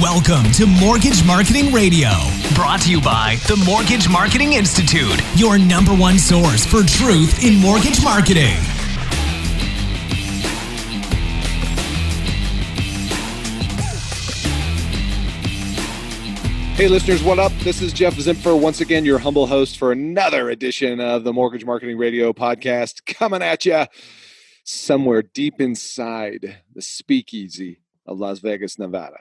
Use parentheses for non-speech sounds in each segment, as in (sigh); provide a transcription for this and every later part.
Welcome to Mortgage Marketing Radio, brought to you by the Mortgage Marketing Institute, your number one source for truth in mortgage marketing. Hey, listeners, what up? This is Jeff Zimpfer, once again, your humble host for another edition of the Mortgage Marketing Radio podcast, coming at you somewhere deep inside the speakeasy of Las Vegas, Nevada.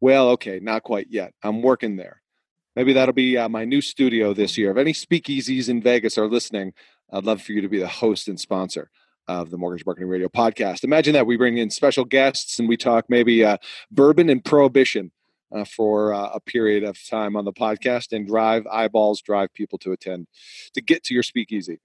Well, okay, not quite yet. I'm working there. Maybe that'll be uh, my new studio this year. If any speakeasies in Vegas are listening, I'd love for you to be the host and sponsor of the Mortgage Marketing Radio podcast. Imagine that we bring in special guests and we talk maybe uh, bourbon and prohibition uh, for uh, a period of time on the podcast and drive eyeballs, drive people to attend to get to your speakeasy.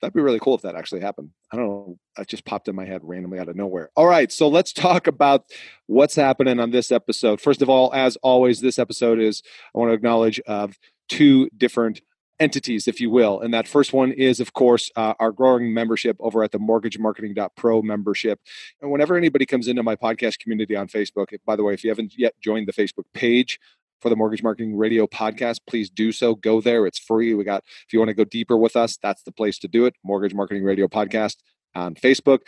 That'd be really cool if that actually happened. I don't know. That just popped in my head randomly out of nowhere. All right. So let's talk about what's happening on this episode. First of all, as always, this episode is, I want to acknowledge of two different entities, if you will. And that first one is, of course, uh, our growing membership over at the mortgagemarketing.pro membership. And whenever anybody comes into my podcast community on Facebook, by the way, if you haven't yet joined the Facebook page, for the Mortgage Marketing Radio podcast, please do so. Go there. It's free. We got, if you want to go deeper with us, that's the place to do it. Mortgage Marketing Radio podcast on Facebook.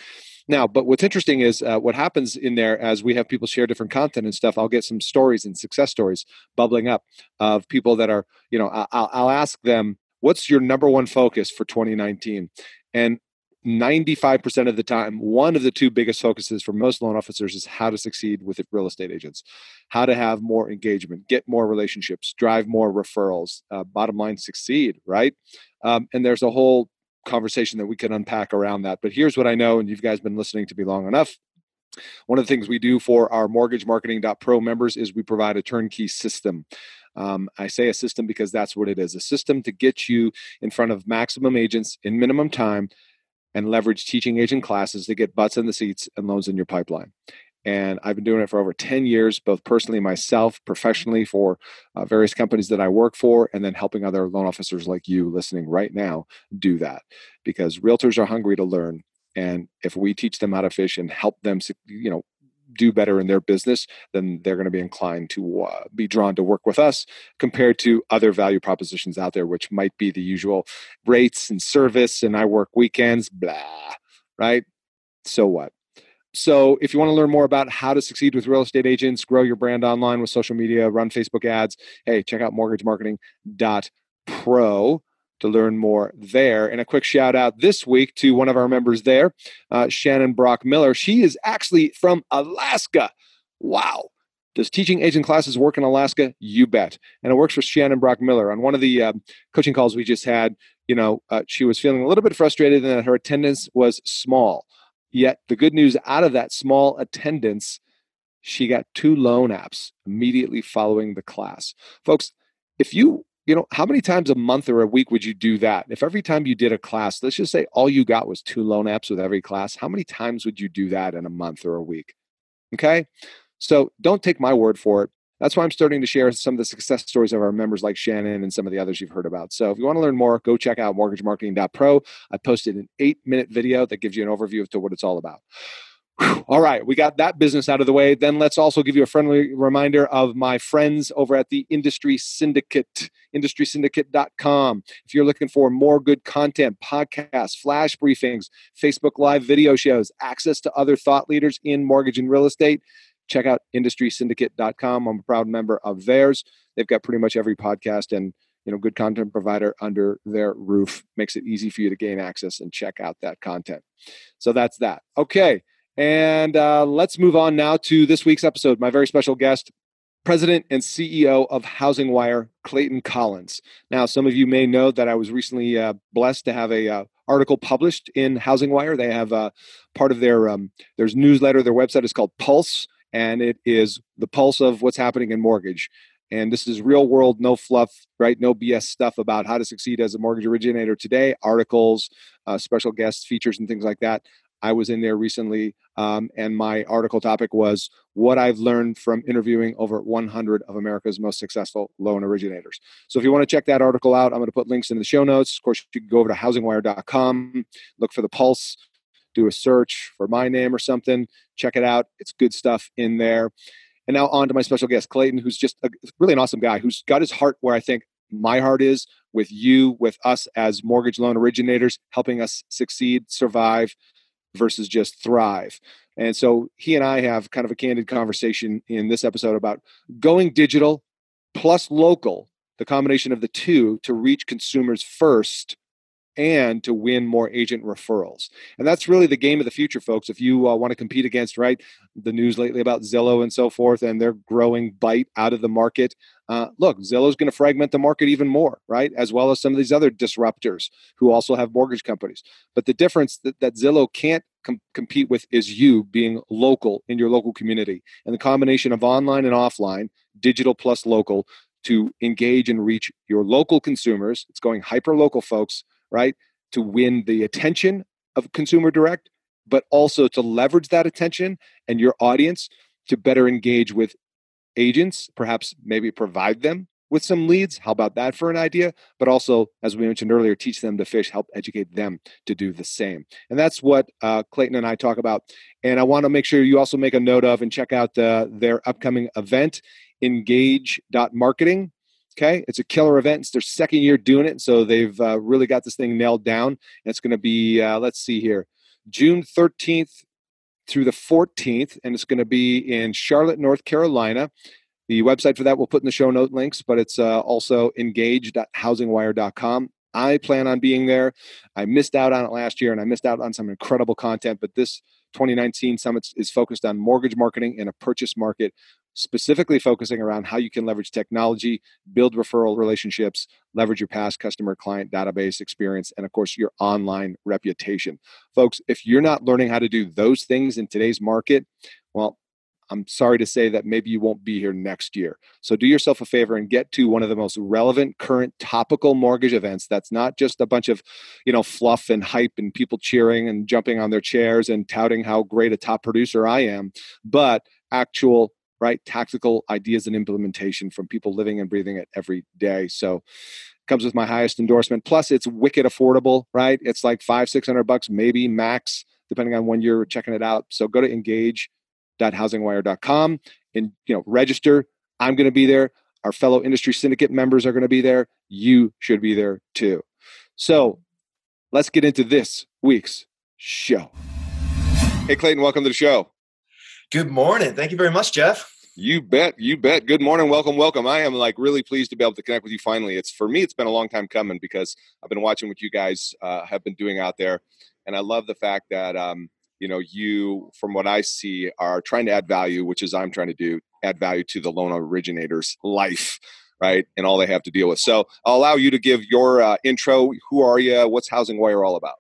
Now, but what's interesting is uh, what happens in there as we have people share different content and stuff. I'll get some stories and success stories bubbling up of people that are, you know, I'll, I'll ask them, what's your number one focus for 2019? And 95% of the time, one of the two biggest focuses for most loan officers is how to succeed with real estate agents, how to have more engagement, get more relationships, drive more referrals, uh, bottom line, succeed, right? Um, and there's a whole conversation that we can unpack around that. But here's what I know, and you've guys been listening to me long enough. One of the things we do for our mortgage marketing.pro members is we provide a turnkey system. Um, I say a system because that's what it is a system to get you in front of maximum agents in minimum time and leverage teaching agent classes to get butts in the seats and loans in your pipeline. And I've been doing it for over 10 years, both personally myself, professionally for uh, various companies that I work for, and then helping other loan officers like you listening right now do that. Because realtors are hungry to learn. And if we teach them how to fish and help them, you know, do better in their business, then they're going to be inclined to uh, be drawn to work with us compared to other value propositions out there, which might be the usual rates and service. And I work weekends, blah, right? So what? So, if you want to learn more about how to succeed with real estate agents, grow your brand online with social media, run Facebook ads, hey, check out mortgagemarketing.pro to learn more there. And a quick shout out this week to one of our members there, uh, Shannon Brock Miller. She is actually from Alaska. Wow. Does teaching agent classes work in Alaska? You bet. And it works for Shannon Brock Miller. On one of the uh, coaching calls we just had, you know, uh, she was feeling a little bit frustrated that her attendance was small. Yet the good news out of that small attendance, she got two loan apps immediately following the class. Folks, if you you know, how many times a month or a week would you do that? If every time you did a class, let's just say all you got was two loan apps with every class, how many times would you do that in a month or a week? Okay. So don't take my word for it. That's why I'm starting to share some of the success stories of our members like Shannon and some of the others you've heard about. So if you want to learn more, go check out mortgagemarketing.pro. I posted an eight minute video that gives you an overview of to what it's all about. All right, we got that business out of the way. Then let's also give you a friendly reminder of my friends over at the Industry Syndicate, industrysyndicate.com. If you're looking for more good content, podcasts, flash briefings, Facebook Live video shows, access to other thought leaders in mortgage and real estate, check out industrysyndicate.com. I'm a proud member of theirs. They've got pretty much every podcast and you know good content provider under their roof makes it easy for you to gain access and check out that content so that's that okay and uh, let's move on now to this week's episode. My very special guest, President and CEO of Housing Wire, Clayton Collins. Now, some of you may know that I was recently uh, blessed to have a uh, article published in Housing Wire. They have uh, part of their um, there's newsletter. Their website is called Pulse, and it is the pulse of what's happening in mortgage. And this is real world, no fluff, right? No BS stuff about how to succeed as a mortgage originator today. Articles, uh, special guest features, and things like that. I was in there recently, um, and my article topic was what I've learned from interviewing over 100 of America's most successful loan originators. So if you want to check that article out, I'm going to put links in the show notes. Of course, you can go over to housingwire.com, look for the Pulse, do a search for my name or something, check it out. It's good stuff in there. And now on to my special guest, Clayton, who's just a, really an awesome guy who's got his heart where I think my heart is with you, with us as mortgage loan originators, helping us succeed, survive, versus just thrive. And so he and I have kind of a candid conversation in this episode about going digital plus local, the combination of the two to reach consumers first and to win more agent referrals. And that's really the game of the future, folks. If you uh, want to compete against, right, the news lately about Zillow and so forth, and their growing bite out of the market. Uh, look, Zillow's going to fragment the market even more, right? As well as some of these other disruptors who also have mortgage companies. But the difference that, that Zillow can't com- compete with is you being local in your local community. And the combination of online and offline, digital plus local, to engage and reach your local consumers. It's going hyper local, folks right? To win the attention of consumer direct, but also to leverage that attention and your audience to better engage with agents, perhaps maybe provide them with some leads. How about that for an idea? But also, as we mentioned earlier, teach them to fish, help educate them to do the same. And that's what uh, Clayton and I talk about. And I want to make sure you also make a note of and check out uh, their upcoming event, engage.marketing. Okay, it's a killer event. It's their second year doing it, so they've uh, really got this thing nailed down. And it's going to be, uh, let's see here, June 13th through the 14th, and it's going to be in Charlotte, North Carolina. The website for that we'll put in the show note links, but it's uh, also engage.housingwire.com. I plan on being there. I missed out on it last year, and I missed out on some incredible content. But this 2019 summit is focused on mortgage marketing in a purchase market specifically focusing around how you can leverage technology, build referral relationships, leverage your past customer client database experience, and of course, your online reputation. Folks, if you're not learning how to do those things in today's market, well, I'm sorry to say that maybe you won't be here next year. So do yourself a favor and get to one of the most relevant, current, topical mortgage events. That's not just a bunch of, you know, fluff and hype and people cheering and jumping on their chairs and touting how great a top producer I am, but actual right? Tactical ideas and implementation from people living and breathing it every day. So comes with my highest endorsement. Plus, it's wicked affordable, right? It's like five, six hundred bucks, maybe max, depending on when you're checking it out. So go to engage.housingwire.com and you know register. I'm going to be there. Our fellow industry syndicate members are going to be there. You should be there too. So let's get into this week's show. Hey, Clayton, welcome to the show. Good morning. Thank you very much, Jeff. You bet. You bet. Good morning. Welcome. Welcome. I am like really pleased to be able to connect with you finally. It's for me, it's been a long time coming because I've been watching what you guys uh, have been doing out there. And I love the fact that, um, you know, you, from what I see, are trying to add value, which is I'm trying to do, add value to the loan originator's life, right? And all they have to deal with. So I'll allow you to give your uh, intro. Who are you? What's Housing Wire all about?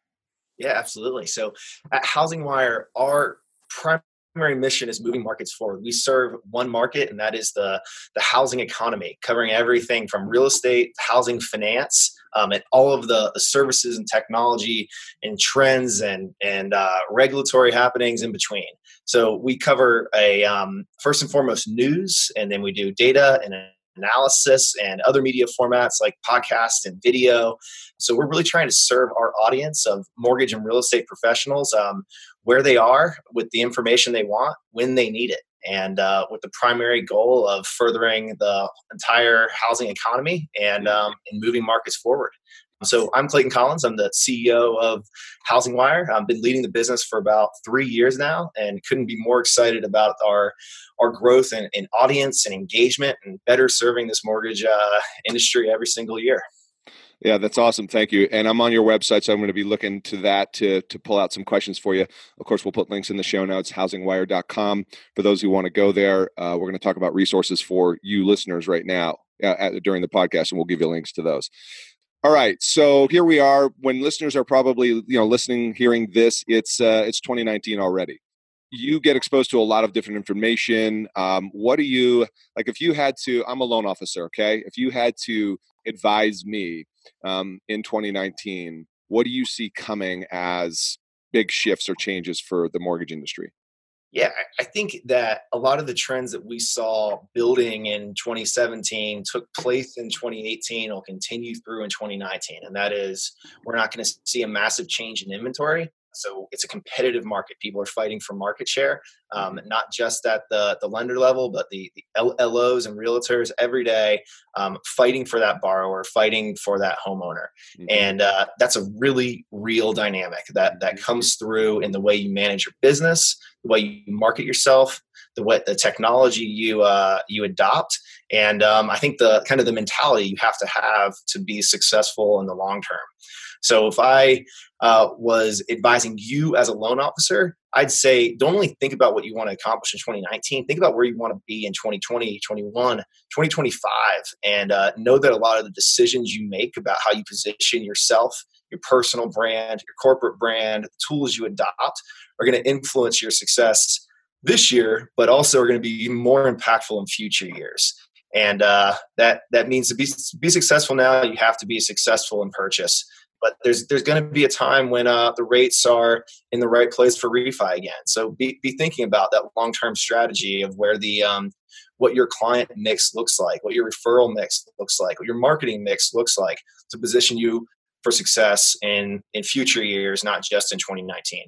Yeah, absolutely. So at Housing Wire, our primary primary mission is moving markets forward. We serve one market, and that is the, the housing economy, covering everything from real estate, housing finance, um, and all of the, services and technology and trends and, and uh, regulatory happenings in between. So we cover a um, first and foremost news, and then we do data and analysis and other media formats like podcast and video. So we're really trying to serve our audience of mortgage and real estate professionals. Um, where they are with the information they want when they need it and uh, with the primary goal of furthering the entire housing economy and, um, and moving markets forward. So I'm Clayton Collins. I'm the CEO of Housing Wire. I've been leading the business for about three years now, and couldn't be more excited about our our growth in, in audience and engagement, and better serving this mortgage uh, industry every single year. Yeah, that's awesome. Thank you. And I'm on your website, so I'm going to be looking to that to to pull out some questions for you. Of course, we'll put links in the show notes, housingwire.com. For those who want to go there, uh, we're going to talk about resources for you listeners right now uh, at, during the podcast, and we'll give you links to those. All right, so here we are. When listeners are probably you know listening, hearing this, it's uh, it's 2019 already. You get exposed to a lot of different information. Um, what do you like? If you had to, I'm a loan officer. Okay, if you had to advise me um, in 2019, what do you see coming as big shifts or changes for the mortgage industry? Yeah, I think that a lot of the trends that we saw building in 2017 took place in 2018 will continue through in 2019. And that is, we're not going to see a massive change in inventory. So it's a competitive market. People are fighting for market share, um, mm-hmm. not just at the, the lender level, but the, the LOs and realtors every day um, fighting for that borrower, fighting for that homeowner. Mm-hmm. And uh, that's a really real dynamic that, that mm-hmm. comes through in the way you manage your business, the way you market yourself, the way the technology you uh, you adopt, and um, I think the kind of the mentality you have to have to be successful in the long term. So if I uh, was advising you as a loan officer, I'd say don't only think about what you want to accomplish in 2019, think about where you want to be in 2020, 21, 2025, and uh, know that a lot of the decisions you make about how you position yourself, your personal brand, your corporate brand, the tools you adopt are going to influence your success this year, but also are going to be more impactful in future years. And uh, that that means to be be successful now, you have to be successful in purchase but there's there's going to be a time when uh, the rates are in the right place for refi again. So be, be thinking about that long term strategy of where the um, what your client mix looks like, what your referral mix looks like, what your marketing mix looks like to position you for success in in future years, not just in 2019.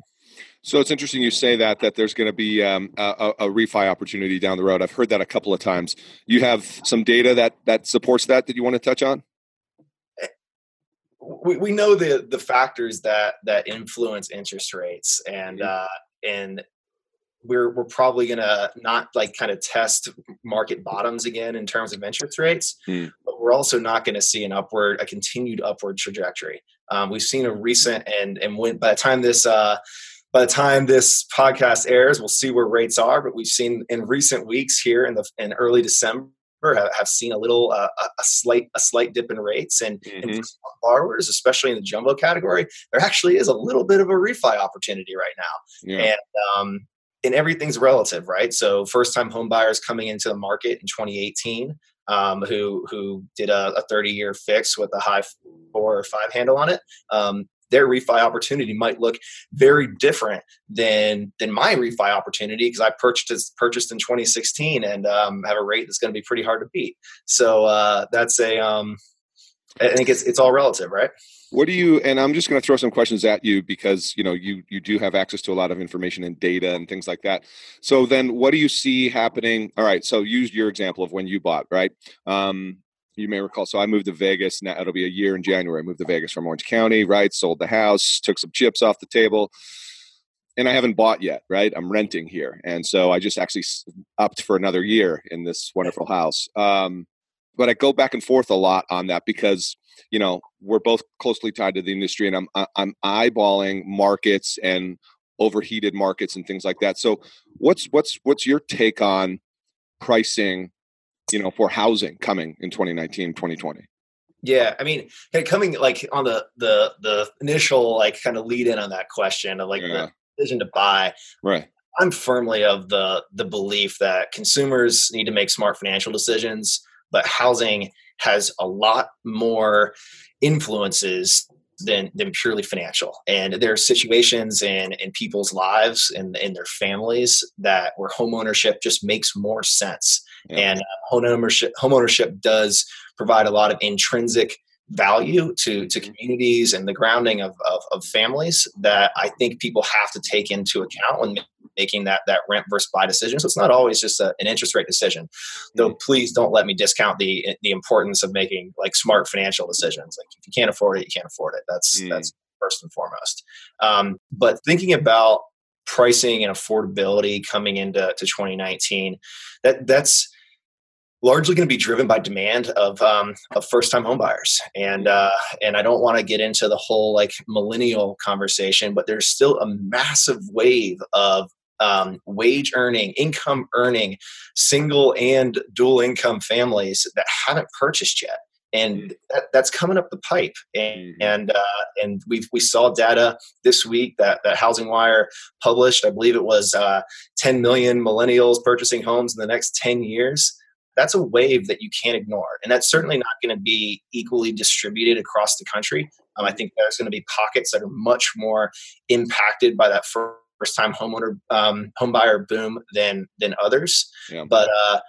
So it's interesting you say that that there's going to be um, a, a, refi opportunity down the road. I've heard that a couple of times. You have some data that that supports that that you want to touch on we, we know the the factors that that influence interest rates and uh and we're we're probably gonna not like kind of test market bottoms again in terms of interest rates, mm. but we're also not going to see an upward, a continued upward trajectory. Um, we've seen a recent and and when by the time this uh, by the time this podcast airs, we'll see where rates are. But we've seen in recent weeks here in the in early December have, have seen a little uh, a slight a slight dip in rates and, mm-hmm. and borrowers especially in the jumbo category there actually is a little bit of a refi opportunity right now yeah. and um, and everything's relative right so first time home buyers coming into the market in 2018 um, who who did a, a 30 year fix with a high four or five handle on it um, their refi opportunity might look very different than than my refi opportunity because I purchased purchased in 2016 and um, have a rate that's going to be pretty hard to beat. So uh, that's a um, I think it's it's all relative, right? What do you? And I'm just going to throw some questions at you because you know you you do have access to a lot of information and data and things like that. So then, what do you see happening? All right, so use your example of when you bought, right? Um, you may recall. So I moved to Vegas. Now it'll be a year in January. I moved to Vegas from Orange County, right? Sold the house, took some chips off the table, and I haven't bought yet, right? I'm renting here, and so I just actually upped for another year in this wonderful house. Um, but I go back and forth a lot on that because you know we're both closely tied to the industry, and I'm I'm eyeballing markets and overheated markets and things like that. So what's what's what's your take on pricing you know for housing coming in 2019 2020 yeah i mean coming like on the the the initial like kind of lead in on that question of like yeah. the decision to buy right i'm firmly of the the belief that consumers need to make smart financial decisions but housing has a lot more influences than than purely financial. And there are situations in in people's lives and in their families that where homeownership just makes more sense. Yeah. And uh, home ownership home does provide a lot of intrinsic value to to communities and the grounding of, of, of families that I think people have to take into account when making that that rent versus buy decision. So it's not always just a, an interest rate decision. Though mm. please don't let me discount the the importance of making like smart financial decisions. Like if you can't afford it, you can't afford it. That's mm. that's first and foremost. Um, but thinking about pricing and affordability coming into to 2019, that that's largely going to be driven by demand of um, of first time homebuyers, and uh, and I don't want to get into the whole like millennial conversation, but there's still a massive wave of um, wage earning, income earning, single and dual income families that haven't purchased yet. And mm. that, that's coming up the pipe, and mm-hmm. and, uh, and we we saw data this week that that Housing Wire published. I believe it was uh, 10 million millennials purchasing homes in the next 10 years that's a wave that you can't ignore. And that's certainly not going to be equally distributed across the country. Um, I think there's going to be pockets that are much more impacted by that first time homeowner um, home buyer boom than than others. Yeah. But uh,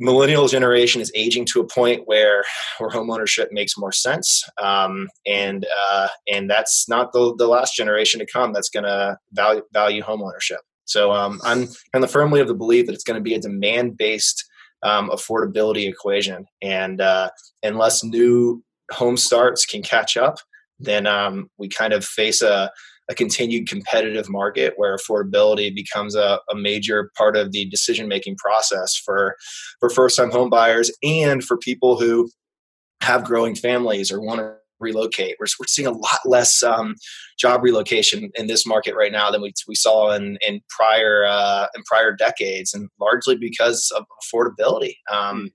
millennial generation is aging to a point where where homeownership makes more sense, um, and uh, and that's not the the last generation to come that's going to value value homeownership. So um, I'm kind of firmly of the belief that it's going to be a demand based um, affordability equation. And uh, unless new home starts can catch up, then um, we kind of face a, a, continued competitive market where affordability becomes a, a major part of the decision making process for for first time home buyers and for people who have growing families or want to relocate. We're, we're seeing a lot less um, job relocation in this market right now than we, we saw in, in prior uh, in prior decades, and largely because of affordability. Um, hmm.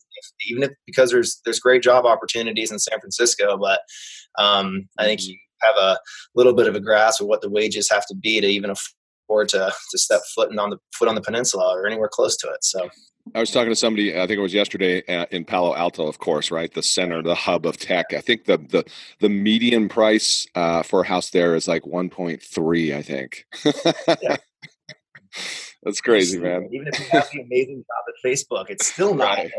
even if because there's there's great job opportunities in San Francisco, but um, I think hmm. Have a little bit of a grasp of what the wages have to be to even afford to to step foot on the foot on the peninsula or anywhere close to it. So I was talking to somebody. I think it was yesterday uh, in Palo Alto, of course, right, the center, the hub of tech. I think the the the median price uh, for a house there is like one point three. I think. (laughs) That's crazy, man. Even if you have the amazing job at Facebook, it's still not right.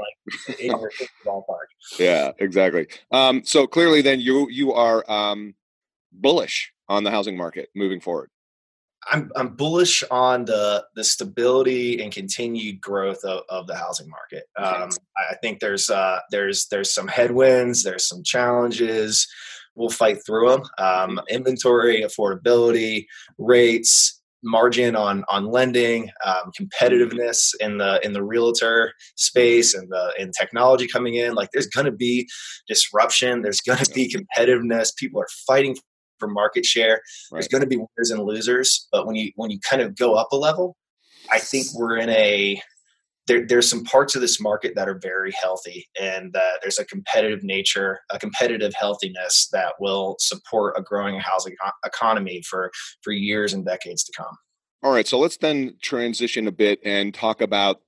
like in your ballpark. Yeah, exactly. Um, so clearly, then you you are um, bullish on the housing market moving forward. I'm I'm bullish on the the stability and continued growth of, of the housing market. Um, I think there's uh, there's there's some headwinds, there's some challenges. We'll fight through them. Um, inventory, affordability, rates, margin on on lending, um, competitiveness in the in the realtor space, and the in technology coming in. Like there's going to be disruption. There's going to be competitiveness. People are fighting for market share. Right. There's going to be winners and losers, but when you when you kind of go up a level, I think we're in a there, there's some parts of this market that are very healthy, and uh, there's a competitive nature, a competitive healthiness that will support a growing housing economy for for years and decades to come. All right, so let's then transition a bit and talk about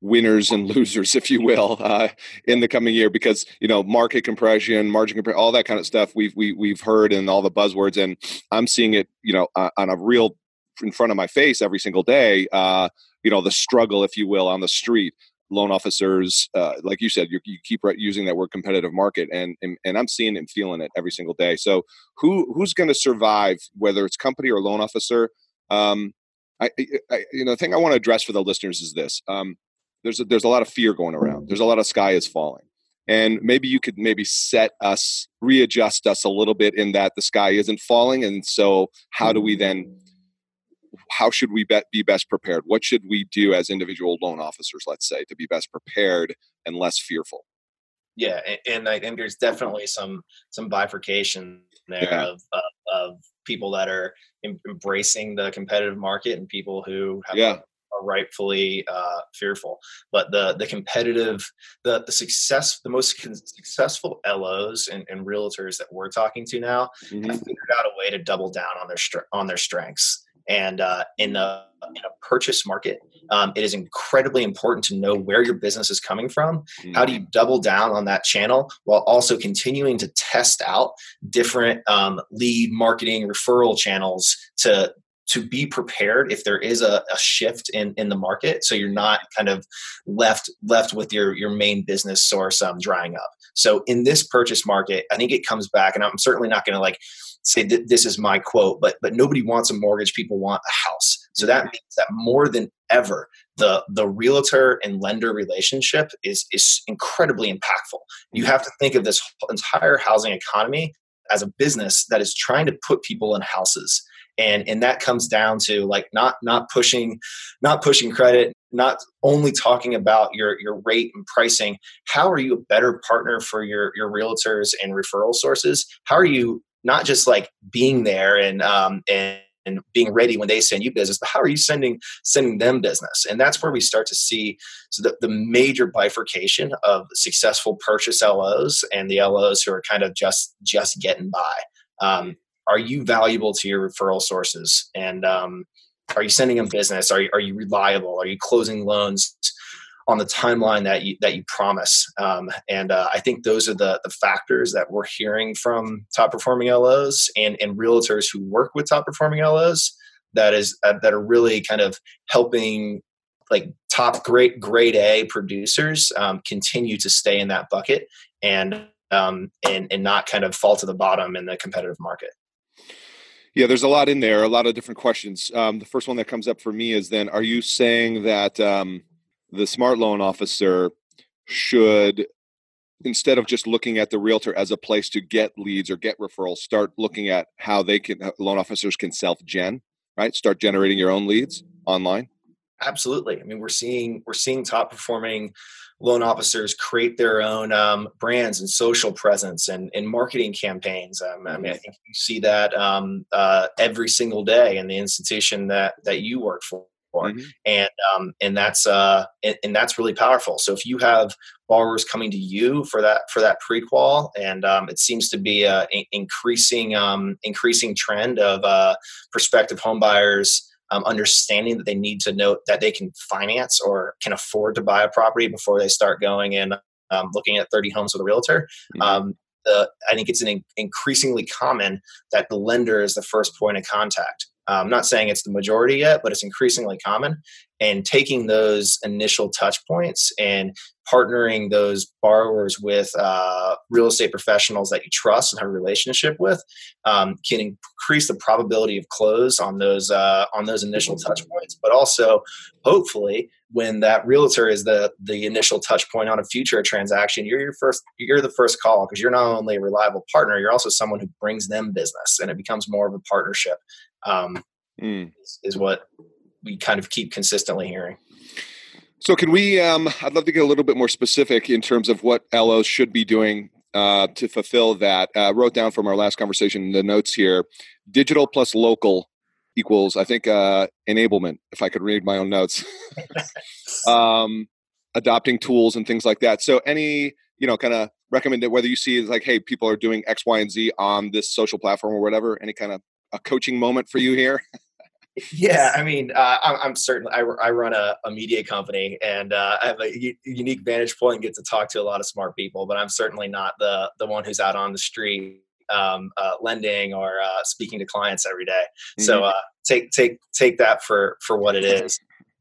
winners and losers, (laughs) if you will, uh, in the coming year, because you know market compression, margin compression, all that kind of stuff we've we, we've heard and all the buzzwords, and I'm seeing it, you know, uh, on a real in front of my face every single day. Uh, you know, the struggle, if you will, on the street. Loan officers, uh, like you said, you, you keep using that word competitive market, and, and and I'm seeing and feeling it every single day. So, who who's going to survive, whether it's company or loan officer? Um, I, I, you know, the thing I want to address for the listeners is this: um, there's a, there's a lot of fear going around. There's a lot of sky is falling. And maybe you could maybe set us, readjust us a little bit in that the sky isn't falling. And so, how do we then, how should we be best prepared? What should we do as individual loan officers, let's say, to be best prepared and less fearful? Yeah, and I think there's definitely some some bifurcation there yeah. of, of, of people that are embracing the competitive market and people who have yeah are rightfully uh, fearful. But the the competitive, the the success, the most successful LOs and, and realtors that we're talking to now mm-hmm. have figured out a way to double down on their on their strengths. And uh, in a in a purchase market, um, it is incredibly important to know where your business is coming from. Mm-hmm. How do you double down on that channel while also continuing to test out different um, lead marketing referral channels to to be prepared if there is a, a, shift in in the market so you're not kind of left left with your your main business source um, drying up. So in this purchase market i think it comes back and i'm certainly not going to like say that this is my quote but but nobody wants a mortgage people want a house. So that means that more than ever the the realtor and lender relationship is is incredibly impactful. You have to think of this entire housing economy as a business that is trying to put people in houses and and that comes down to like not not pushing not pushing credit not only talking about your your rate and pricing. How are you a better partner for your your realtors and referral sources? How are you not just like being there and um and and being ready when they send you business but how are you sending sending them business? And that's where we start to see so the, the major bifurcation of successful purchase los and the los who are kind of just just getting by. Um, are you valuable to your referral sources? And um, are you sending them business? Are you, are you reliable? Are you closing loans on the timeline that you that you promise? Um, and uh, i think those are the the factors that we're hearing from top performing los and and realtors who work with top performing los that is uh, that are really kind of helping like top great grade a producers um, continue to stay in that bucket and um, and and not kind of fall to the bottom in the competitive market yeah, there's a lot in there, a lot of different questions. Um, the first one that comes up for me is then, are you saying that um, the smart loan officer should, instead of just looking at the realtor as a place to get leads or get referrals, start looking at how they can, loan officers can self gen, right? Start generating your own leads online? Absolutely. I mean, we're seeing we're seeing top performing loan officers create their own um, brands and social presence and, and marketing campaigns. Um, I mean, I think you see that um, uh, every single day in the institution that that you work for. Mm-hmm. And um, and that's uh, and, and, that's really powerful. So if you have borrowers coming to you for that for that prequal, and um, it seems to be a, a increasing um, increasing trend of uh, prospective homebuyers um, understanding that they need to know that they can finance or can afford to buy a property before they start going and um, looking at 30 homes with a realtor. Mm-hmm. Um, the, I think it's an increasingly common that the lender is the first point of contact. I'm um, not saying it's the majority yet, but it's increasingly common. And taking those initial touch points and partnering those borrowers with uh, real estate professionals that you trust and have a relationship with um, can increase the probability of close on those uh, on those initial touch points. But also, hopefully, when that realtor is the the initial touch point on a future transaction, you're your first you're the first call because you're not only a reliable partner, you're also someone who brings them business, and it becomes more of a partnership. Um, mm. is, is what we kind of keep consistently hearing. So, can we? Um, I'd love to get a little bit more specific in terms of what LOs should be doing uh, to fulfill that. Uh, wrote down from our last conversation in the notes here: digital plus local equals, I think, uh, enablement. If I could read my own notes, (laughs) (laughs) um, adopting tools and things like that. So, any you know, kind of recommend that whether you see it's like, hey, people are doing X, Y, and Z on this social platform or whatever. Any kind of a coaching moment for you here? (laughs) Yeah, I mean, uh, I'm, I'm certainly I, I run a, a, media company, and uh, I have a u- unique vantage point and get to talk to a lot of smart people. But I'm certainly not the the one who's out on the street um, uh, lending or uh, speaking to clients every day. Mm-hmm. So uh, take take take that for for what it is.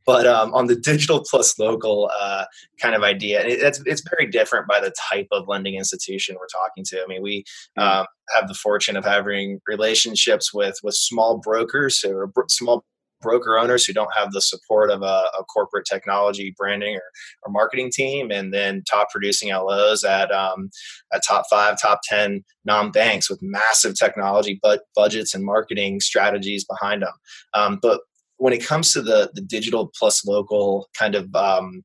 But um, on the (laughs) digital plus local uh, kind of idea, it's it's very different by the type of lending institution we're talking to. I mean, we mm. um, have the fortune of having relationships with with small brokers or br- small broker owners who don't have the support of a, a corporate technology branding or, or, marketing team and then top producing los at, um, at top five top 10 non-banks with massive technology but budgets and marketing strategies behind them um, but when it comes to the the digital plus local kind of um,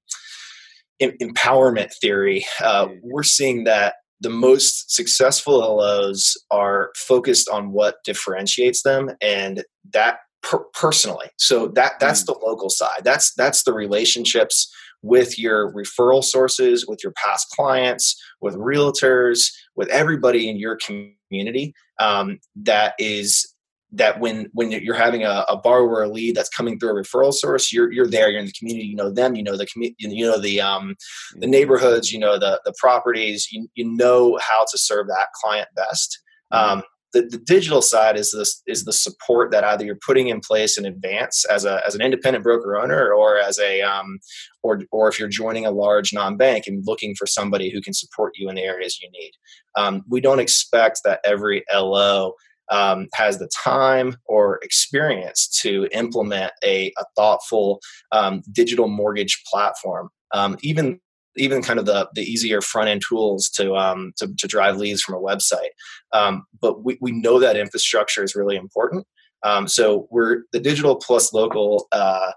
em- empowerment theory, uh, mm. we're seeing that the most successful LOs are focused on what differentiates them, and that per- personally. So that that's mm. the local side. That's that's the relationships with your referral sources, with your past clients, with realtors, with everybody in your community. Um, that is that when when you're having a, a borrower a lead that's coming through a referral source, you're you're there, you're in the community, you know them, you know the community, you know the um, the mm-hmm. neighborhoods, you know the the properties, you you know how to serve that client best. Mm-hmm. Um, the, the digital side is this is the support that either you're putting in place in advance as a as an independent broker owner or as a um, or or if you're joining a large non-bank and looking for somebody who can support you in the areas you need. Um, we don't expect that every LO um, has the time or experience to implement a, a thoughtful um, digital mortgage platform. Um, even even kind of the the easier front end tools to um, to, to drive leads from a website. Um, but we, we know that infrastructure is really important. Um, so we're the digital plus local uh,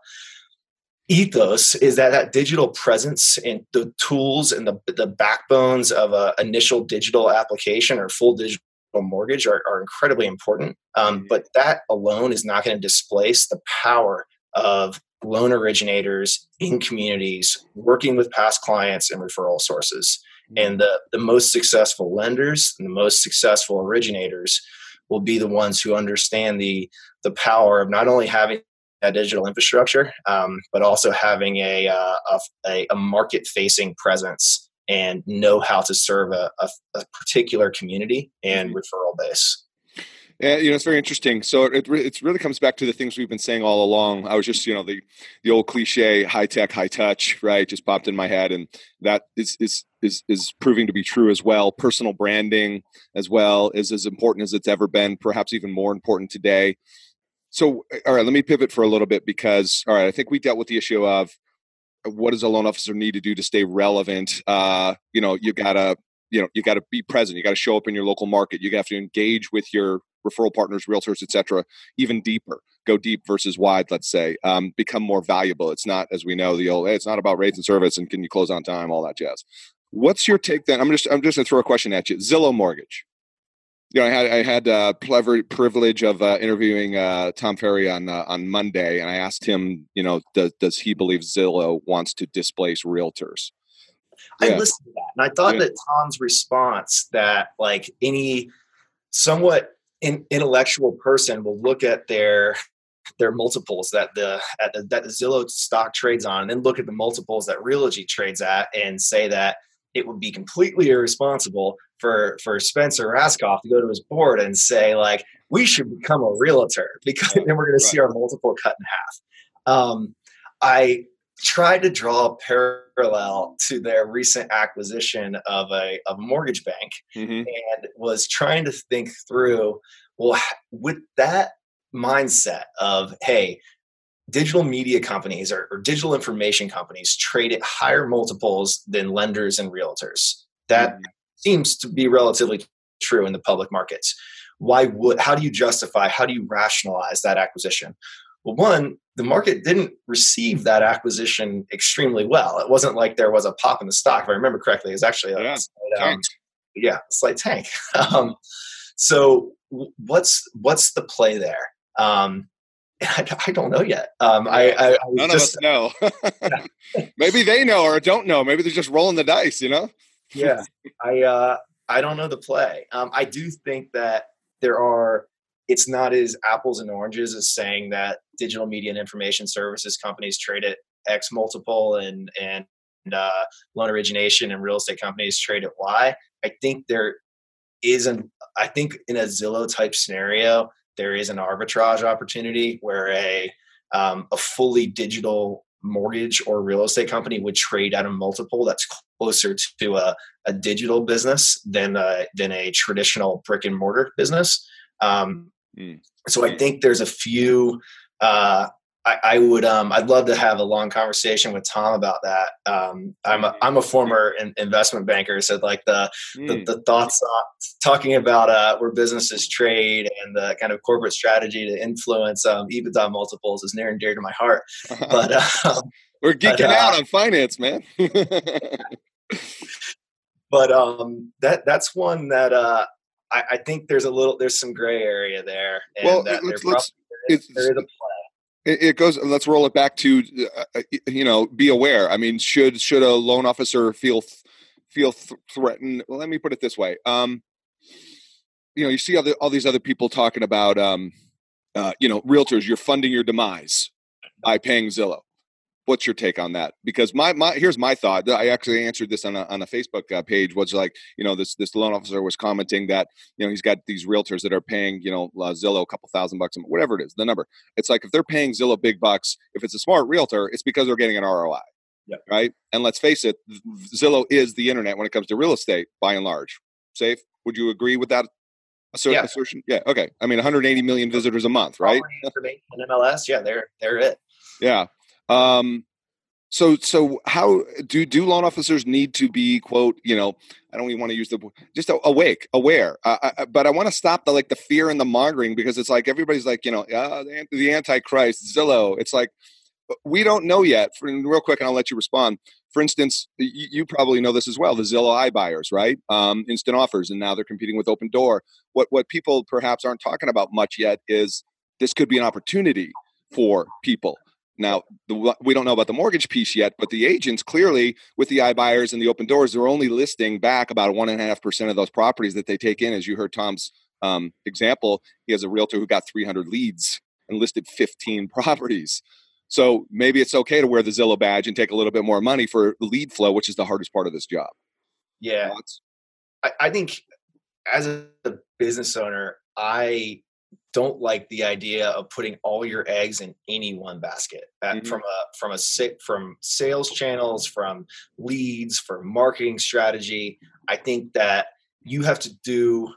ethos is that that digital presence and the tools and the the backbones of a initial digital application or full digital mortgage are, are incredibly important. Um, mm-hmm. but that alone is not going to displace the power of loan originators in communities working with past clients and referral sources. Mm-hmm. And the, the most successful lenders and the most successful originators will be the ones who understand the the power of not only having a digital infrastructure, um, but also having a, uh, a, a market facing presence and know how to serve a, a, a particular community and mm-hmm. referral base. Yeah, you know, it's very interesting. So it it really comes back to the things we've been saying all along. I was just, you know, the the old cliche, high tech, high touch, right? Just popped in my head, and that is is is is proving to be true as well. Personal branding as well is as important as it's ever been, perhaps even more important today. So, all right, let me pivot for a little bit because, all right, I think we dealt with the issue of what does a loan officer need to do to stay relevant? Uh, you know, you gotta, you know, you gotta be present. You gotta show up in your local market. You have to engage with your referral partners, realtors, etc., even deeper. Go deep versus wide, let's say. Um, become more valuable. It's not, as we know, the old. Hey, it's not about rates and service and can you close on time, all that jazz. What's your take then? I'm just I'm just gonna throw a question at you. Zillow Mortgage. You know, I had I had uh, pleasure privilege of uh, interviewing uh, Tom Ferry on uh, on Monday, and I asked him, you know, does does he believe Zillow wants to displace realtors? I yeah. listened to that, and I thought yeah. that Tom's response that like any somewhat in, intellectual person will look at their their multiples that the, the that the Zillow stock trades on, and then look at the multiples that Realogy trades at, and say that it would be completely irresponsible for for Spencer Rascoff to go to his board and say like we should become a realtor (laughs) because then we're going right. to see our multiple cut in half. Um, I tried to draw a parallel to their recent acquisition of a, of a mortgage bank mm-hmm. and was trying to think through well with that mindset of hey digital media companies or, or digital information companies trade at higher multiples than lenders and realtors that mm-hmm. seems to be relatively true in the public markets why would how do you justify how do you rationalize that acquisition well, one, the market didn't receive that acquisition extremely well. It wasn't like there was a pop in the stock. If I remember correctly, it was actually a yeah, slight, um, yeah, a slight tank. (laughs) um, so what's what's the play there? Um, (laughs) I, I, don't know yet. Um, I, I, I none just, of us know. (laughs) (laughs) Maybe they know or don't know. Maybe they're just rolling the dice. You know? yeah, I uh, I don't know the play. Um, I do think that there are it's not as apples and oranges as saying that digital media and information services companies trade at X multiple and and uh, loan origination and real estate companies trade at Y. I think there is an I think in a Zillow type scenario there is an arbitrage opportunity where a um, a fully digital mortgage or real estate company would trade at a multiple that's closer to a, a digital business than a, than a traditional brick and mortar business. Um, Mm. So I think there's a few. Uh, I, I, would. Um, I'd love to have a long conversation with Tom about that. Um, I'm a, I'm a former in, investment banker, so like the mm. the, the, thoughts talking about uh, where businesses trade and the kind of corporate strategy to influence um, EBITDA multiples is near and dear to my heart. (laughs) But um, we're geeking but, uh, out on finance, man. (laughs) but um, that that's one that uh, I, I, think there's a little there's some gray area there. well, let's, let's there is, there is a play. It goes. Let's roll it back to uh, uh you know be aware. I mean, should should a loan officer feel feel th- threatened? Well, let me put it this way. Um, you know, you see all, the, all these other people talking about um, uh, you know realtors. You're funding your demise by paying Zillow. What's your take on that? Because my my here's my thought. I actually answered this on a on a Facebook uh, page. Was like you know this this loan officer was commenting that you know he's got these realtors that are paying you know uh, Zillow a couple thousand bucks, whatever it is, the number. It's like if they're paying Zillow big bucks, if it's a smart realtor, it's because they're getting an ROI. Yep. Right. And let's face it, Zillow is the internet when it comes to real estate by and large. Safe. Would you agree with that yeah. assertion? Yeah. Okay. I mean, 180 million visitors a month, right? Information MLS. Yeah, they're they're it. Yeah. Um, so so how do do loan officers need to be quote you know I don't even want to use the just awake aware. Uh, I, but I want to stop the like the fear and the mongering because it's like everybody's like you know uh, the, antichrist Zillow. It's like we don't know yet for, real quick and I'll let you respond. For instance you, you probably know this as well the Zillow iBuyers right? Um, instant offers and now they're competing with Opendoor what what people perhaps aren't talking about much yet is this could be an opportunity for people now, the, we don't know about the mortgage piece yet, but the agents clearly, with the iBuyers and the Opendoors, they're only listing back about one and a half percent of those properties that they take in. As you heard Tom's um, example, he has a realtor who got 300 leads and listed 15 (laughs) properties. So maybe it's okay to wear the Zillow badge and take a little bit more money for the lead flow, which is the hardest part of this job. Yeah, I, I think as a business owner, I don't like the idea of putting all your eggs in any one basket mm-hmm. from a from a from sales channels from leads from marketing strategy i think that you have to do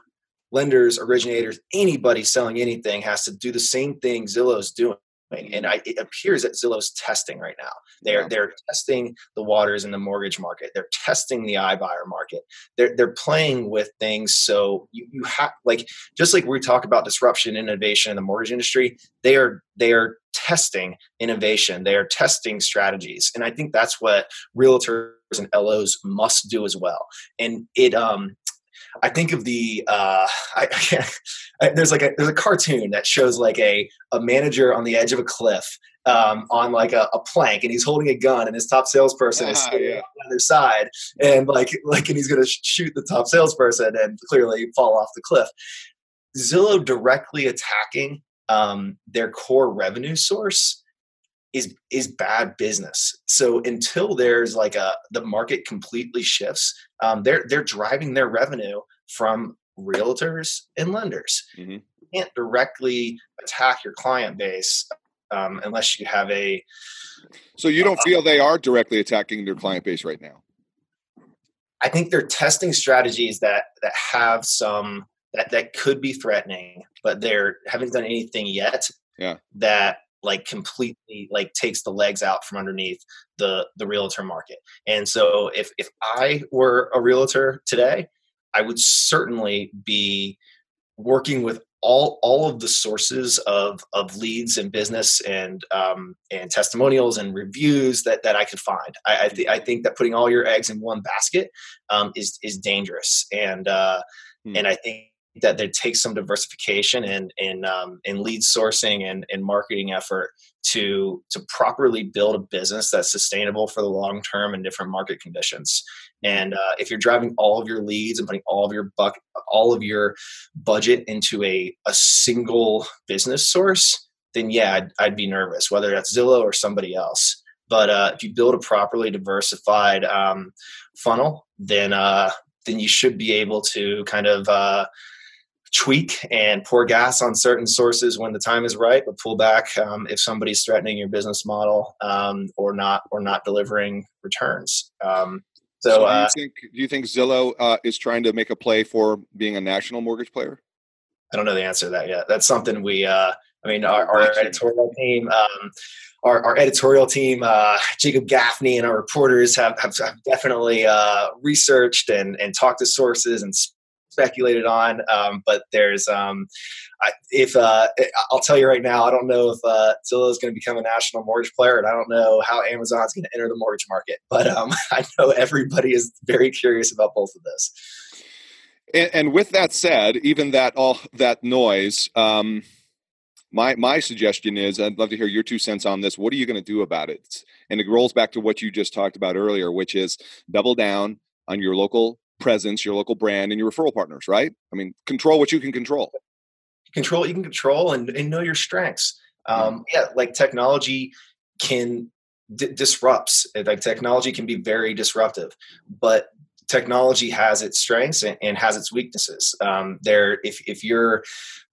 lenders originators anybody selling anything has to do the same thing zillow's doing and I, it appears that Zillow's testing right now. They're yeah. they're testing the waters in the mortgage market. They're testing the iBuyer market. They're they're playing with things. So you you have like just like we talk about disruption, innovation in the mortgage industry. They are they are testing innovation. They are testing strategies, and I think that's what realtors and LOs must do as well. And it um I think of the uh, (laughs) I, I, there's like a there's a cartoon that shows like a a manager on the edge of a cliff um, on like a, a, plank and he's holding a gun and his top salesperson is ah, yeah. on the other side and like (laughs) like and he's gonna shoot the top salesperson and clearly fall off the cliff. Zillow directly attacking um, their core revenue source is is bad business. So until there's like a the market completely shifts, um, they're they're driving their revenue from realtors and lenders. Mm-hmm. You can't directly attack your client base um, unless you have a. So you don't uh, feel they are directly attacking their client base right now. I think they're testing strategies that that have some that that could be threatening, but they're haven't done anything yet. Yeah. That like completely like takes the legs out from underneath the the realtor market. And so if if I were a realtor today, I would certainly be working with all all of the sources of of leads and business and um, and testimonials and reviews that that I could find. I I, th- I think that putting all your eggs in one basket um, is is dangerous, and uh, hmm. and I think that there takes some diversification and in um, in lead sourcing and, and marketing effort to to properly build a business that's sustainable for the long term in different market conditions. And uh, if you're driving all of your leads and putting all of your buck all of your budget into a a single business source, then yeah, I'd, I'd be nervous whether that's Zillow or somebody else. But uh, if you build a properly diversified um, funnel, then uh, then you should be able to kind of uh, tweak and pour gas on certain sources when the time is right, but pull back um, if somebody's threatening your business model um, or not or not delivering returns. Um, so, so, do, you uh, think, do you think Zillow uh, is trying to make a play for being a national mortgage player? I don't know the answer to that yet. That's something we. Uh, I mean, our, our editorial team. Um, our, our, editorial team, uh, Jacob Gaffney, and our reporters have, have, have definitely uh, researched and, and talked to sources and speculated on. Um, but there's, um, I, if uh, I'll tell you right now, I don't know if uh, Zillow is going to become a national mortgage player, and I don't know how Amazon is going to enter the mortgage market. But um, (laughs) I know everybody is very curious about both of this. And, and with that said, even that all that noise. Um, my my suggestion is I'd love to hear your two cents on this. What are you going to do about it? And it rolls back to what you just talked about earlier, which is double down on your local presence, your local brand, and your referral partners, right? I mean, control what you can control. Control what you can control and, and know your strengths. Um, yeah, like technology can d- disrupts. Like technology can be very disruptive, but technology has its strengths and, and has its weaknesses. Um, there, if if you're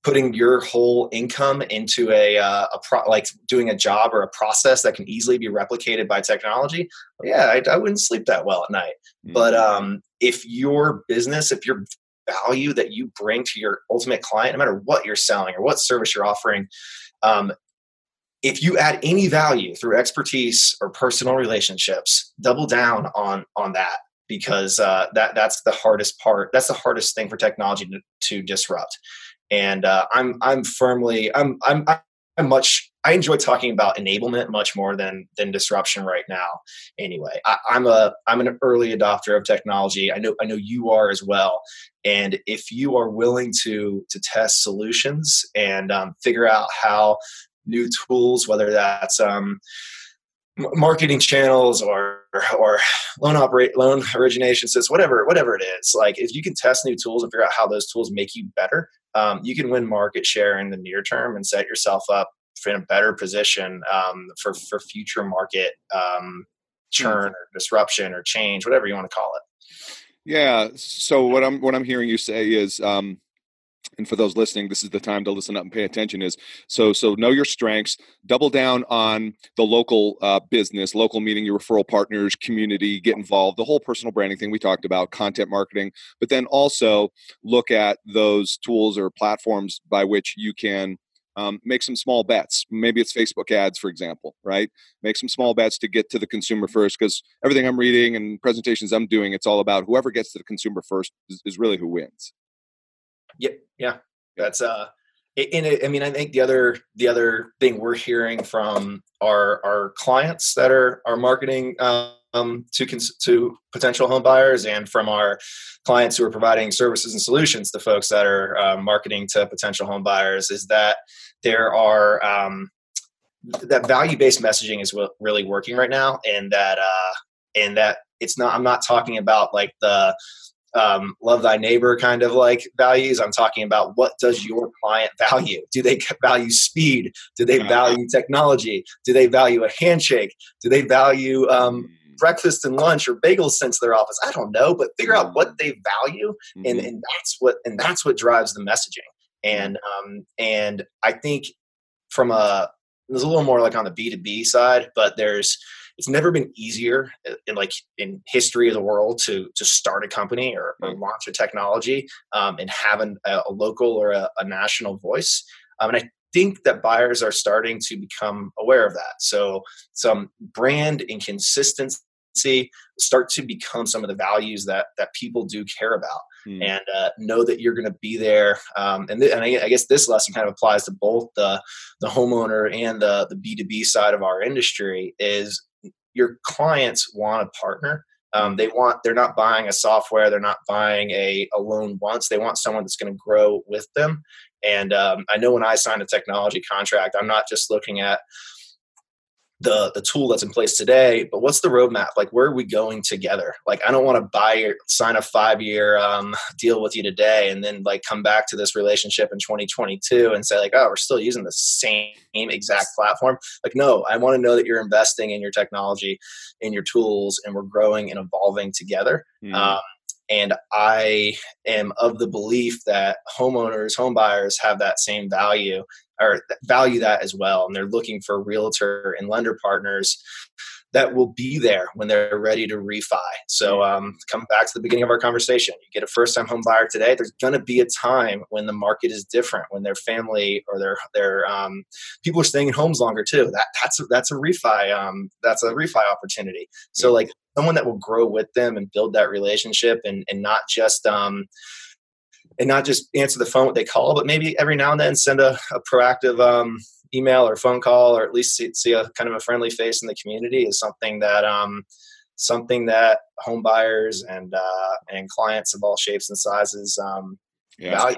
putting your whole income into a uh, a pro- like doing a job or a process that can easily be replicated by technology, yeah, I, I wouldn't sleep that well at night. Mm-hmm. But um, if your business, if your value that you bring to your ultimate client, no matter what you're selling or what service you're offering, um, if you add any value through expertise or personal relationships, double down on on that because uh, that that's the hardest part. That's the hardest thing for technology to, to disrupt. And uh, I'm I'm firmly I'm I'm much I enjoy talking about enablement much more than than disruption right now. Anyway, I, am a I'm an early adopter of technology. I know I know you are as well. And if you are willing to to test solutions and um, figure out how new tools, whether that's um, marketing channels or or loan operate loan (laughs) origination says whatever whatever it is like if you can test new tools and figure out how those tools make you better um, you can win market share in the near term and set yourself up in a better position um, for for future market um, churn or disruption or change whatever you want to call it. Yeah so what i'm what i'm hearing you say is um, and for those listening this is the time to listen up and pay attention is so so know your strengths double down on the local uh, business local meaning your referral partners community get involved the whole personal branding thing we talked about content marketing but then also look at those tools or platforms by which you can um, make some small bets. Maybe it's Facebook ads, for example, right? Make some small bets to get to the consumer first because everything I'm reading and presentations I'm doing, it's all about whoever gets to the consumer first is, is really who wins. Yeah, yeah, that's uh, in it. I mean, I think the other the other thing we're hearing from our our clients that are are marketing um, to cons- to potential home buyers and from our clients who are providing services and solutions to folks that are uh, marketing to potential home buyers is that there are um, that value based messaging is really working right now, and that uh, and that it's not. I'm not talking about like the um, love thy neighbor kind of like values. I'm talking about what does your client value? Do they (laughs) value speed? Do they value technology? Do they value a handshake? Do they value um, mm. breakfast and lunch or bagels sent to their office? I don't know, but figure out what mm. they value, and, mm-hmm. and that's what and that's what drives the messaging. And um, and I think from a there's a little more like on the B2B side, but there's it's never been easier in like in history of the world to to start a company or, or mm. launch a technology um, and have an, a, a, local or a, a national voice. Um, and I think that buyers are starting to become aware of that. So some brand inconsistency start to become some of the values that that people do care about mm. and uh, know that you're going to be there um, and, th- and I, I, guess this lesson kind of applies to both the the homeowner and the the b2b side of our industry is your clients want a partner. Um, they want they're not buying a software they're not buying a, a loan once. They want someone that's going to grow with them. And um, i know when i sign a technology contract i'm not just looking at the the tool that's in place today but what's the roadmap? Like where are we going together? Like i don't want to buy or sign a five year um, deal with you today and then like come back to this relationship in 2022 and say like oh we're still using the same exact platform. Like no i want to know that you're investing in your technology in your tools and we're growing and evolving together. Mm. um, and I am of the belief that homeowners, home buyers have that same value or value that as well. And they're looking for realtor and lender partners that will be there when they're ready to refi. So, um, come back to the beginning of our conversation. You get a first time home buyer today. There's going to be a time when the market is different, when their family or their their um, people are staying in homes longer too. That that's a, that's a refi. Um, that's a refi opportunity. So, like someone that will grow with them and build that relationship, and and not just um, and not just answer the phone what they call, but maybe every now and then send a, a proactive um, email or phone call, or at least see, see, a kind of a friendly face in the community is something that um, something that home buyers and uh, and clients of all shapes and sizes um, yeah. value.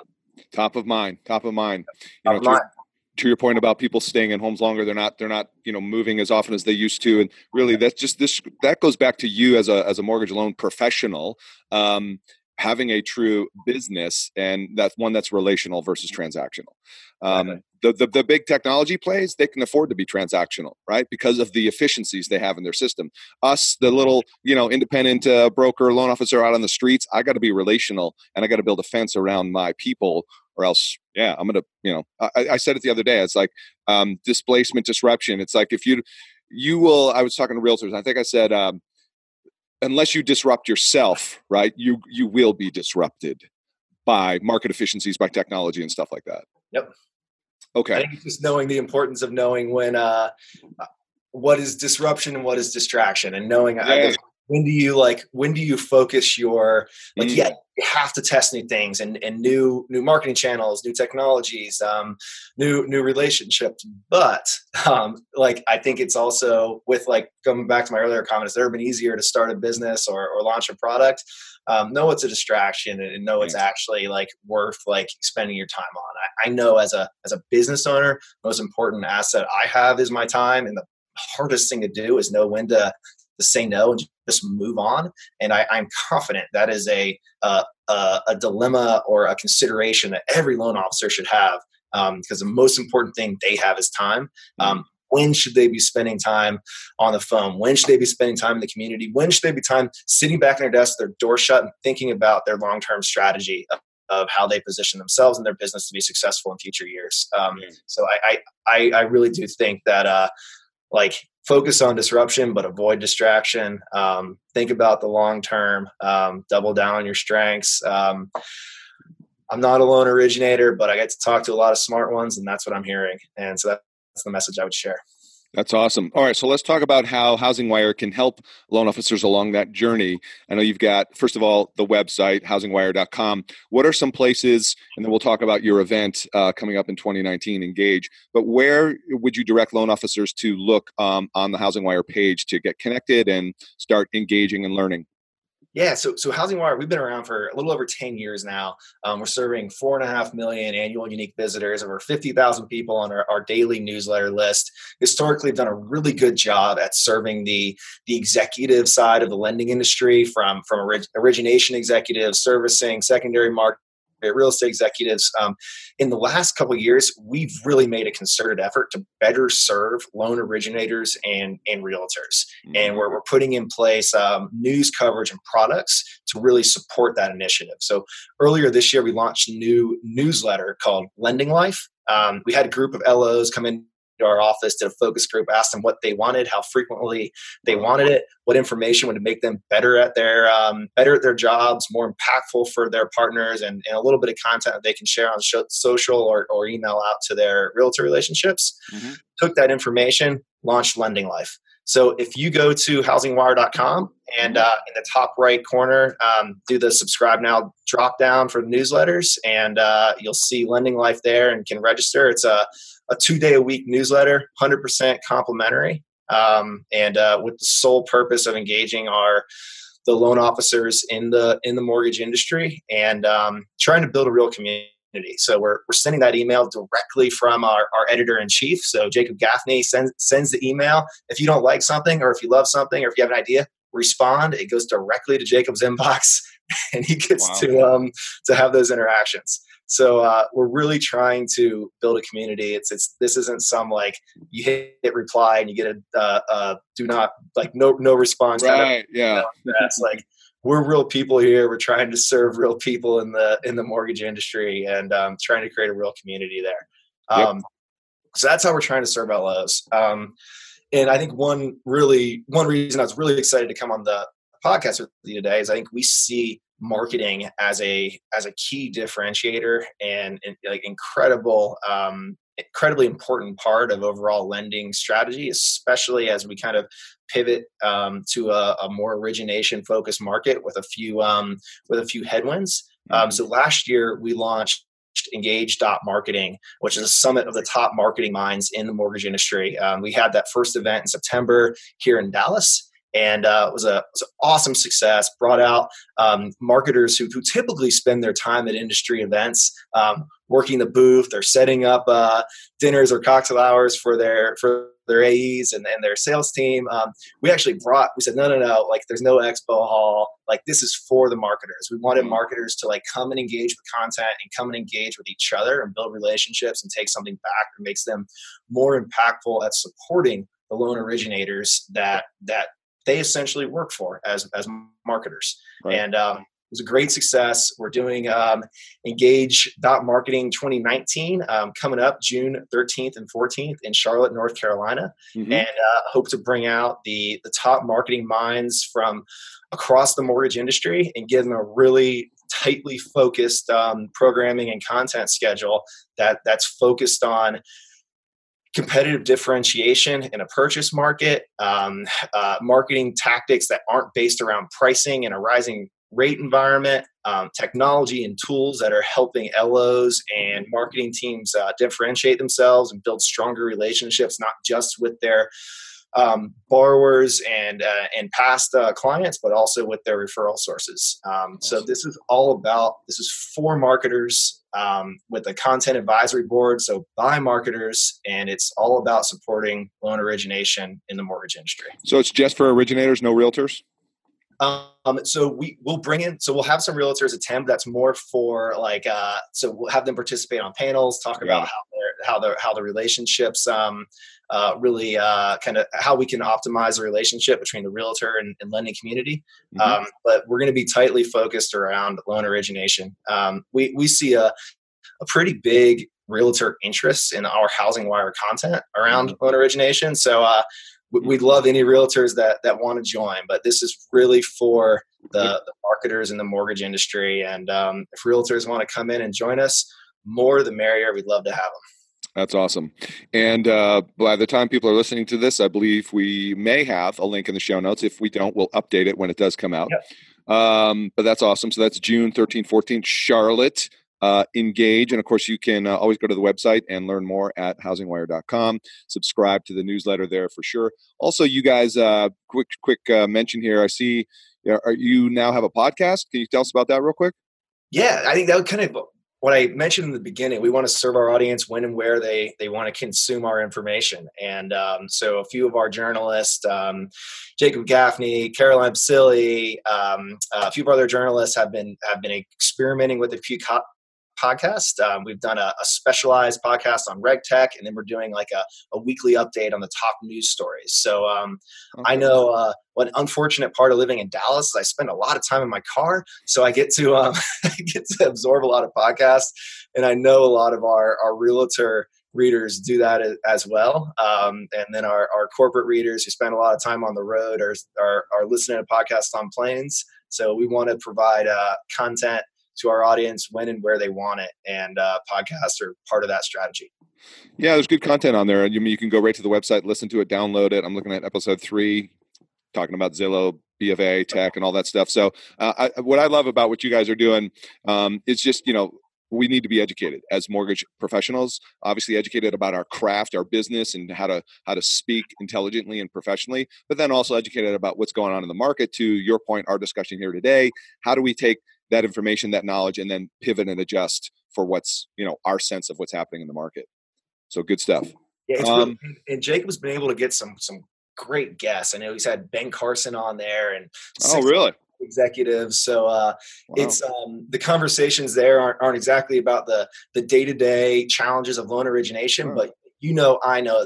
Top of mind. Top of mind. You know, to, your, to, your, point about people staying in homes longer, they're not they're not you know moving as often as they used to, and really that's just this that goes back to you as a as a mortgage loan professional. Um, having a true business and that's one that's relational versus transactional. Um, the, the, the big technology plays they can afford to be transactional right because of the efficiencies they have in their system. Us the little you know independent uh, broker loan officer out on the streets i got to be relational and i got to build a fence around my people or else yeah i'm gonna you know i, I said it the other day it's like um, displacement disruption. It's like if you you will i was talking to realtors i think i said um, unless you disrupt yourself right you you will be disrupted by market efficiencies by technology and stuff like that. Yep. Okay. I think just knowing the importance of knowing when uh what is disruption and what is distraction and knowing yeah when do you like when do you focus your like mm. yeah you have to test new things and, and new new marketing channels new technologies um, new new relationships. But um, like i think it's also with like going back to my earlier comments it's never been easier to start a business or, or launch a product? Um, know it's a distraction and know it's actually like worth like spending your time on. I, I know as a as a business owner most important asset i have is my time and the hardest thing to do is know when to to say no and just move on. And I, am confident that is a, a, a dilemma or a consideration that every loan officer should have um, because the most important thing they have is time. Mm-hmm. Um, when should they be spending time on the phone? When should they be spending time in the community? When should they be time sitting back in their desk, their door shut, and thinking about their long term strategy of, of, how they position themselves and their business to be successful in future years? Um. So I, I, I, really do think that uh, like focus on disruption but avoid distraction. Um, think about the long term um, double down on your strengths. Um, i'm not a loan originator but i get to talk to a lot of smart ones and that's what i'm hearing. And so that's the message i would share that's awesome. All right, so let's talk about how Housing Wire can help loan officers along that journey. I know you've got, first of all, the website, housingwire.com. What are some places, and then we'll talk about your event uh, coming up in 2019, Engage, but where would you direct loan officers to look um, on the Housing Wire page to get connected and start engaging and learning? Yeah, so so Housing Wire, we've been around for a little over 10 years now. Um, we're serving four and a half million annual unique visitors, over 50,000 people on our, our daily newsletter list. Historically, done a really good job at serving the, the executive side of the lending industry from, from orig- origination executives, servicing, secondary market real estate executives. Um, in the last couple years, we've really made a concerted effort to better serve loan originators and and realtors, mm-hmm. and we're, we're putting in place um, news coverage and products to really support that initiative. So earlier this year, we launched a new newsletter called Lending Life. Um, we had a group of LOs come in our office, did a focus group, asked them what they wanted, how frequently they wanted it, what information would make them better at their um, better at their jobs, more impactful for their partners, and, and a little bit of content that they can share on social or, or email out to their realtor relationships. Mm-hmm. Took that information, launched Lending Life. So if you go to housingwire.com and uh, in the top right corner, um, do the subscribe now drop down for newsletters, and uh, you'll see Lending Life there and can register. It's a a two day a week newsletter, 100% complimentary, um, and uh, with the sole purpose of engaging our the loan officers in the in the mortgage industry and um, trying to build a real community. So we're, we're sending that email directly from our, our editor in chief. So Jacob Gaffney sends sends the email. If you don't like something, or if you love something, or if you have an idea, respond. It goes directly to Jacob's inbox, (laughs) and he gets wow. to um, to have those interactions. So uh, we're really trying to build a community. It's it's this isn't some like you hit, hit reply and you get a uh, uh, do not like no no response. Right. Of, yeah. You know, that's like we're real people here. We're trying to serve real people in the in the mortgage industry and um, trying to create a real community there. Um, yep. So that's how we're trying to serve LOs. Um, and I think one really one reason I was really excited to come on the podcast with you today is I think we see marketing as a as a key differentiator and, and like incredible um, incredibly important part of overall lending strategy especially as we kind of pivot um, to a, a, more origination focused market with a few um, with a few headwinds um, mm-hmm. so last year we launched engage dot marketing which is a summit of the top marketing minds in the mortgage industry um, we had that first event in september here in dallas and uh, it was a was an awesome success. Brought out um, marketers who, who typically spend their time at industry events, um, working the booth or setting up uh, dinners or cocktail hours for their for their AEs and, and their sales team. Um, we actually brought. We said no, no, no. Like there's no expo hall. Like this is for the marketers. We wanted mm-hmm. marketers to like come and engage with content and come and engage with each other and build relationships and take something back that makes them more impactful at supporting the loan originators that that they essentially work for as as marketers. Right. And um, it was a great success. We're doing um, Engage Marketing 2019 um, coming up June 13th and 14th in Charlotte, North Carolina, mm-hmm. and uh, hope to bring out the the top marketing minds from across the mortgage industry and give them a really tightly focused um, programming and content schedule that that's focused on competitive differentiation in a purchase market, um, uh, marketing tactics that aren't based around pricing in a rising rate environment, um, technology and tools that are helping LOs and marketing teams uh, differentiate themselves and build stronger relationships, not just with their um, borrowers and uh, and past uh, clients, but also with their referral sources. Um. So this is all about this is for marketers um, with a content advisory board, so by marketers, and it's all about supporting loan origination in the mortgage industry. So it's just for originators, no realtors. Um, so we will bring in, so we'll have some realtors attend. That's more for like, uh, so we'll have them participate on panels, talk about how how the how the relationships um, uh, really uh, kind of how we can optimize the relationship between the realtor and, and lending community. Mm-hmm. Um, but we're going to be tightly focused around loan origination. Um, we we see a a pretty big realtor interest in our housing wire content around mm-hmm. loan origination. So uh, we'd love any realtors that that want to join but this is really for the, the marketers in the mortgage industry and um, if realtors want to come in and join us more the merrier we'd love to have them that's awesome. And uh, by the time people are listening to this, I believe we may have a link in the show notes. If we don't, we'll update it when it does come out. Yep. Um, but that's awesome. So that's June 13th, 14th, Charlotte uh, engage. And of course, you can uh, always go to the website and learn more at housingwire.com. Subscribe to the newsletter there for sure. Also, you guys, uh, quick quick uh, mention here. I see you, you now have a podcast. Can you tell us about that real quick? Yeah, I think that would kind of what I mentioned in the beginning, we want to serve our audience when and where they they want to consume our information. And um, so, a few of our journalists, um, Jacob Gaffney, Caroline Basili, um, a few other journalists have been have been experimenting with a few co- podcast. Um, we've done a, a, specialized podcast on reg tech, and then we're doing like a, a weekly update on the top news stories. So um, okay. I know uh, one unfortunate part of living in Dallas is I spend a lot of time in my car, so I get to um, (laughs) get to absorb a lot of podcasts, and I know a lot of our our realtor readers do that as well. Um, and then our, our corporate readers who spend a lot of time on the road are, are, are listening to podcasts on planes. So we want to provide uh, content to our audience when and where they want it. And uh, podcasts are part of that strategy. Yeah, there's good content on there. You, you can go right to the website, listen to it, download it. I'm looking at episode three, talking about Zillow, BFA, tech, and all that stuff. So, uh, I, what I love about what you guys are doing um, is just, you know, we need to be educated as mortgage professionals obviously educated about our craft our business and how to how to speak intelligently and professionally but then also educated about what's going on in the market to your point our discussion here today how do we take that information, that knowledge, and then pivot and adjust for what's you know our sense of what's happening in the market. So good stuff. Yeah, um, really, and Jacob's been able to get some some great guests. I know he's had Ben Carson on there, and oh, really? Executives. So uh, wow. it's um, the conversations there aren't, aren't exactly about the the day to day challenges of loan origination, sure. but you know, I know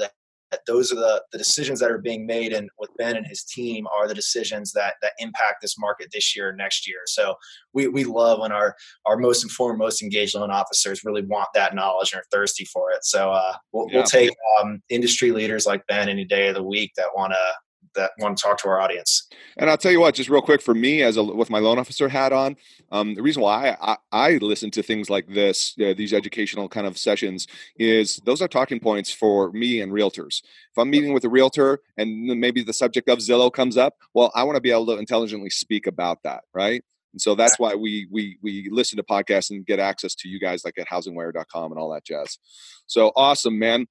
that those are the, the decisions that are being made and with ben and his team are the decisions that that impact this market this year and next year so we, we love when our our most informed most engaged loan officers really want that knowledge and are thirsty for it so uh, we'll, yeah. we'll take um, industry leaders like ben any day of the week that want to that want to talk to our audience. And I'll tell you what, just real quick for me, as a, with my loan officer hat on, um, the reason why I, I, I, listen to things like this, uh, these educational kind of sessions, is those are talking points for me and realtors. If I'm meeting with a realtor and maybe the subject of Zillow comes up, well, I want to be able to intelligently speak about that, right? And so that's why we we we listen to podcasts and get access to you guys like at housingwire.com and all that jazz. So awesome, man.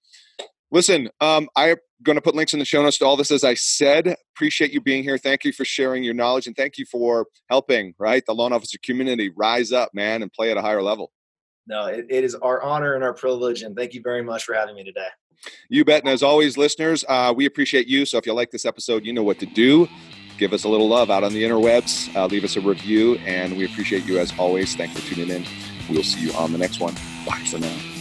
Listen, um, I'm going to put links in the show notes to all this. As I said, appreciate you being here. Thank you for sharing your knowledge and thank you for helping, right, the loan officer community rise up, man, and play at a higher level. No, it, it is our honor and our privilege. And thank you very much for having me today. You bet. And as always, listeners, uh, we appreciate you. So if you like this episode, you know what to do. Give us a little love out on the interwebs. Uh, leave us a review. And we appreciate you as always. Thanks for tuning in. We'll see you on the next one. Bye for now.